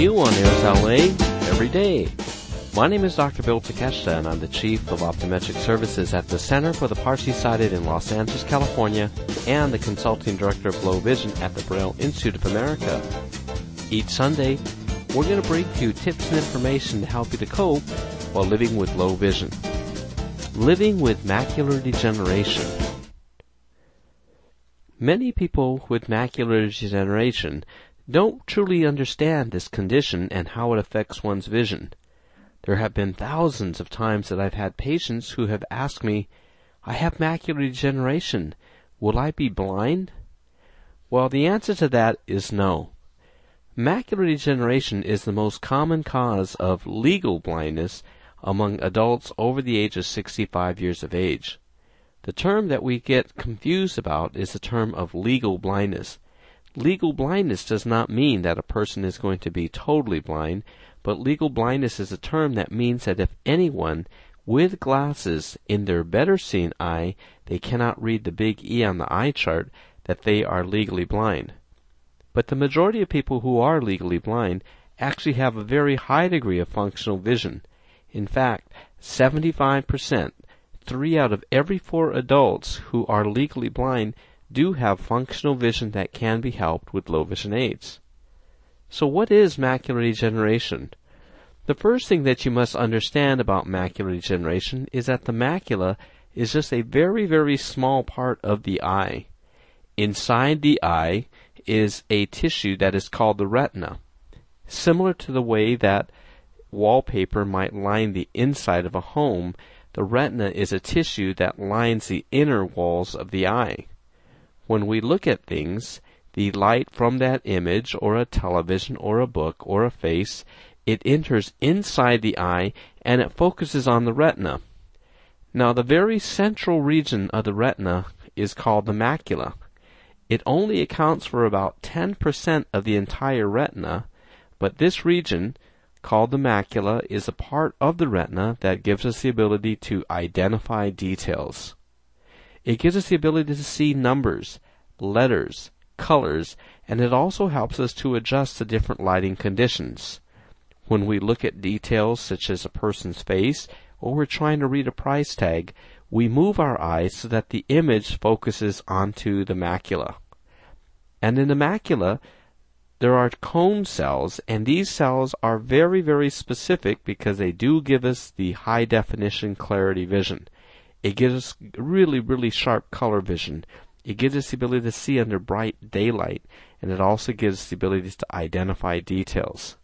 new on Airs LA every day. My name is Dr. Bill Takeshita and I'm the Chief of Optometric Services at the Center for the Partially Sighted in Los Angeles, California and the Consulting Director of Low Vision at the Braille Institute of America. Each Sunday, we're going to bring you tips and information to help you to cope while living with low vision. Living with macular degeneration. Many people with macular degeneration don't truly understand this condition and how it affects one's vision. There have been thousands of times that I've had patients who have asked me, I have macular degeneration. Will I be blind? Well, the answer to that is no. Macular degeneration is the most common cause of legal blindness among adults over the age of 65 years of age. The term that we get confused about is the term of legal blindness. Legal blindness does not mean that a person is going to be totally blind, but legal blindness is a term that means that if anyone with glasses in their better seeing eye, they cannot read the big E on the eye chart, that they are legally blind. But the majority of people who are legally blind actually have a very high degree of functional vision. In fact, 75%, three out of every four adults who are legally blind do have functional vision that can be helped with low vision aids. So what is macular degeneration? The first thing that you must understand about macular degeneration is that the macula is just a very, very small part of the eye. Inside the eye is a tissue that is called the retina. Similar to the way that wallpaper might line the inside of a home, the retina is a tissue that lines the inner walls of the eye. When we look at things, the light from that image or a television or a book or a face, it enters inside the eye and it focuses on the retina. Now the very central region of the retina is called the macula. It only accounts for about 10% of the entire retina, but this region, called the macula, is a part of the retina that gives us the ability to identify details. It gives us the ability to see numbers, letters, colors, and it also helps us to adjust to different lighting conditions. When we look at details such as a person's face, or we're trying to read a price tag, we move our eyes so that the image focuses onto the macula. And in the macula, there are cone cells, and these cells are very, very specific because they do give us the high definition clarity vision. It gives us really, really sharp color vision. It gives us the ability to see under bright daylight, and it also gives us the ability to identify details.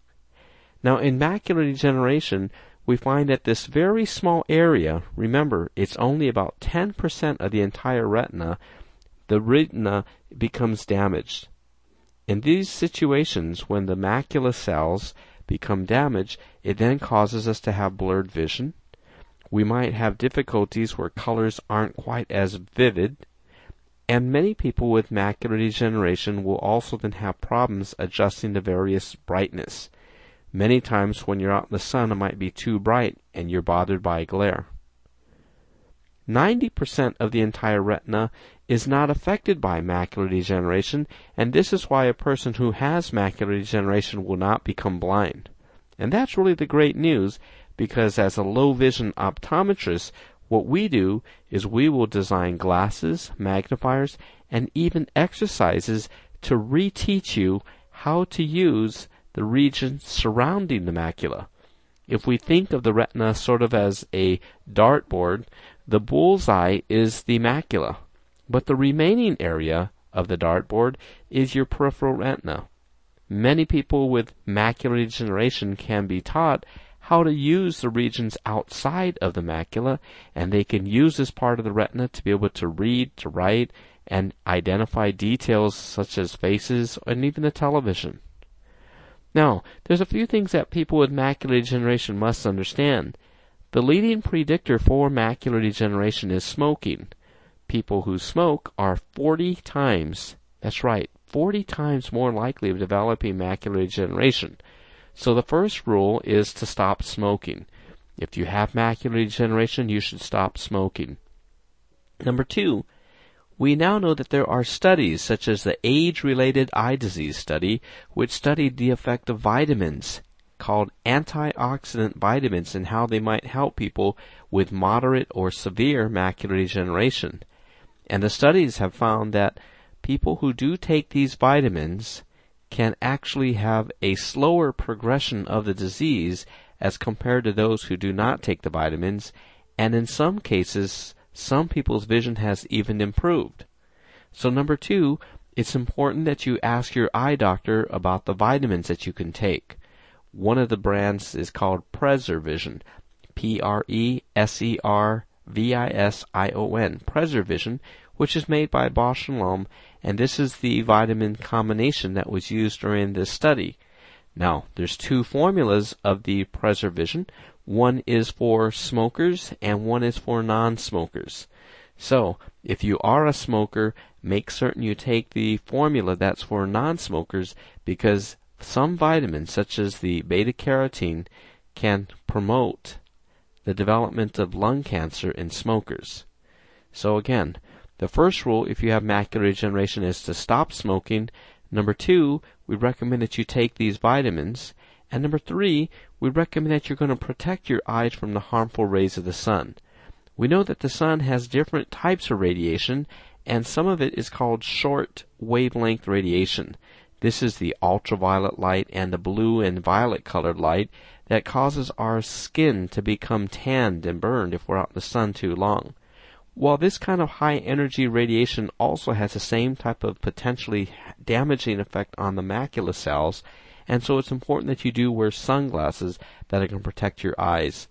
Now, in macular degeneration, we find that this very small area, remember, it's only about 10% of the entire retina, the retina becomes damaged. In these situations, when the macula cells become damaged, it then causes us to have blurred vision, we might have difficulties where colors aren't quite as vivid. And many people with macular degeneration will also then have problems adjusting to various brightness. Many times when you're out in the sun, it might be too bright and you're bothered by glare. 90% of the entire retina is not affected by macular degeneration, and this is why a person who has macular degeneration will not become blind. And that's really the great news because as a low vision optometrist, what we do is we will design glasses, magnifiers, and even exercises to reteach you how to use the region surrounding the macula. If we think of the retina sort of as a dartboard, the bullseye is the macula, but the remaining area of the dartboard is your peripheral retina. Many people with macular degeneration can be taught how to use the regions outside of the macula, and they can use this part of the retina to be able to read, to write, and identify details such as faces and even the television. Now, there's a few things that people with macular degeneration must understand. The leading predictor for macular degeneration is smoking. People who smoke are 40 times, that's right, 40 times more likely of developing macular degeneration. So the first rule is to stop smoking. If you have macular degeneration, you should stop smoking. Number two, We now know that there are studies such as the age-related eye disease study, which studied the effect of vitamins called antioxidant vitamins and how they might help people with moderate or severe macular degeneration. And the studies have found that people who do take these vitamins can actually have a slower progression of the disease as compared to those who do not take the vitamins, and in some cases, some people's vision has even improved. So number two, it's important that you ask your eye doctor about the vitamins that you can take. One of the brands is called PreserVision, P-R-E-S-E-R-V-I-S-I-O-N, PreserVision, which is made by Bausch and Lomb, and this is the vitamin combination that was used during this study. Now, there's two formulas of the PreserVision. One is for smokers and one is for non-smokers. So, if you are a smoker, make certain you take the formula that's for non-smokers because some vitamins, such as the beta carotene, can promote the development of lung cancer in smokers. So again, the first rule if you have macular degeneration is to stop smoking. Number two, we recommend that you take these vitamins. And number three, we recommend that you're going to protect your eyes from the harmful rays of the sun. We know that the sun has different types of radiation, and some of it is called short wavelength radiation. This is the ultraviolet light and the blue and violet colored light that causes our skin to become tanned and burned if we're out in the sun too long. While this kind of high energy radiation also has the same type of potentially damaging effect on the macula cells, and so it's important that you do wear sunglasses that to protect your eyes.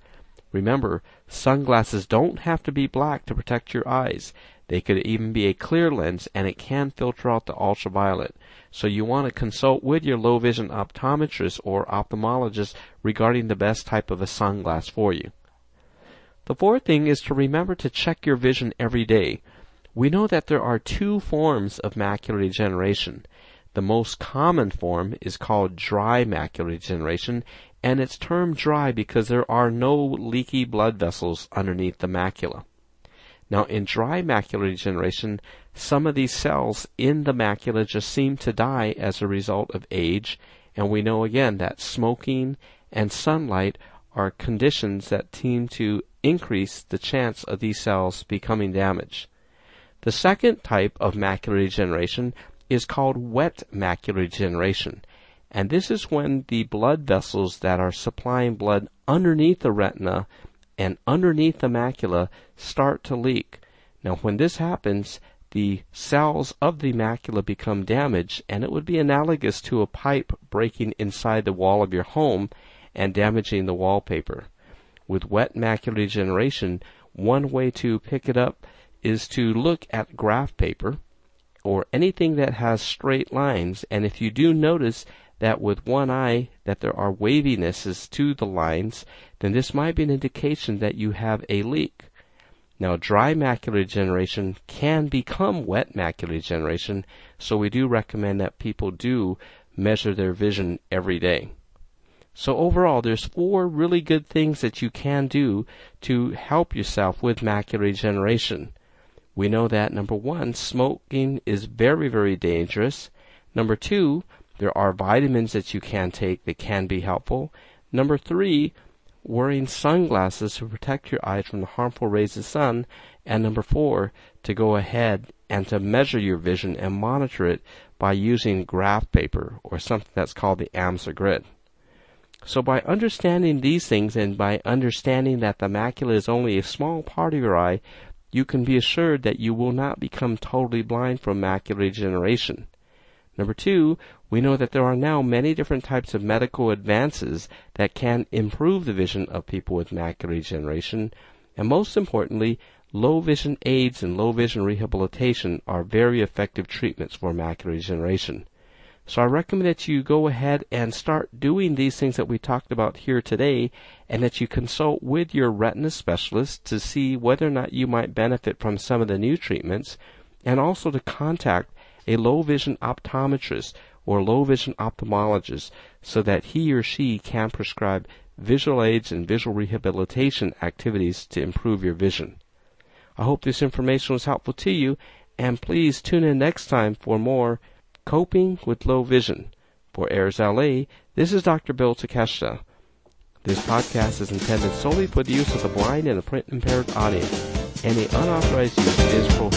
Remember, sunglasses don't have to be black to protect your eyes. They could even be a clear lens and it can filter out the ultraviolet. So you want to consult with your low vision optometrist or ophthalmologist regarding the best type of a sunglass for you. The fourth thing is to remember to check your vision every day. We know that there are two forms of macular degeneration. The most common form is called dry macular degeneration, and it's termed dry because there are no leaky blood vessels underneath the macula. Now, in dry macular degeneration, some of these cells in the macula just seem to die as a result of age, and we know again that smoking and sunlight are conditions that seem to increase the chance of these cells becoming damaged. The second type of macular degeneration is called wet macular degeneration, and this is when the blood vessels that are supplying blood underneath the retina and underneath the macula start to leak. Now, when this happens, the cells of the macula become damaged, and it would be analogous to a pipe breaking inside the wall of your home and damaging the wallpaper. With wet macular degeneration, one way to pick it up is to look at graph paper or anything that has straight lines, and if you do notice that with one eye that there are wavinesses to the lines, then this might be an indication that you have a leak. Now, dry macular degeneration can become wet macular degeneration, so we do recommend that people do measure their vision every day. So overall, there's four really good things that you can do to help yourself with macular degeneration. We know that number one, smoking is very, very dangerous. Number two, there are vitamins that you can take that can be helpful. Number three, wearing sunglasses to protect your eyes from the harmful rays of sun. And number four, to go ahead and to measure your vision and monitor it by using graph paper or something that's called the Amsler grid. So by understanding these things and by understanding that the macula is only a small part of your eye, you can be assured that you will not become totally blind from macular degeneration. Number two, we know that there are now many different types of medical advances that can improve the vision of people with macular degeneration. And most importantly, low vision aids and low vision rehabilitation are very effective treatments for macular degeneration. So I recommend that you go ahead and start doing these things that we talked about here today and that you consult with your retina specialist to see whether or not you might benefit from some of the new treatments and also to contact a low vision optometrist or low vision ophthalmologist so that he or she can prescribe visual aids and visual rehabilitation activities to improve your vision. I hope this information was helpful to you And please tune in next time for more Coping with Low Vision. For Airs LA, this is Dr. Bill Takeshita. This podcast is intended solely for the use of the blind and the print impaired audience. Any unauthorized use is prohibited.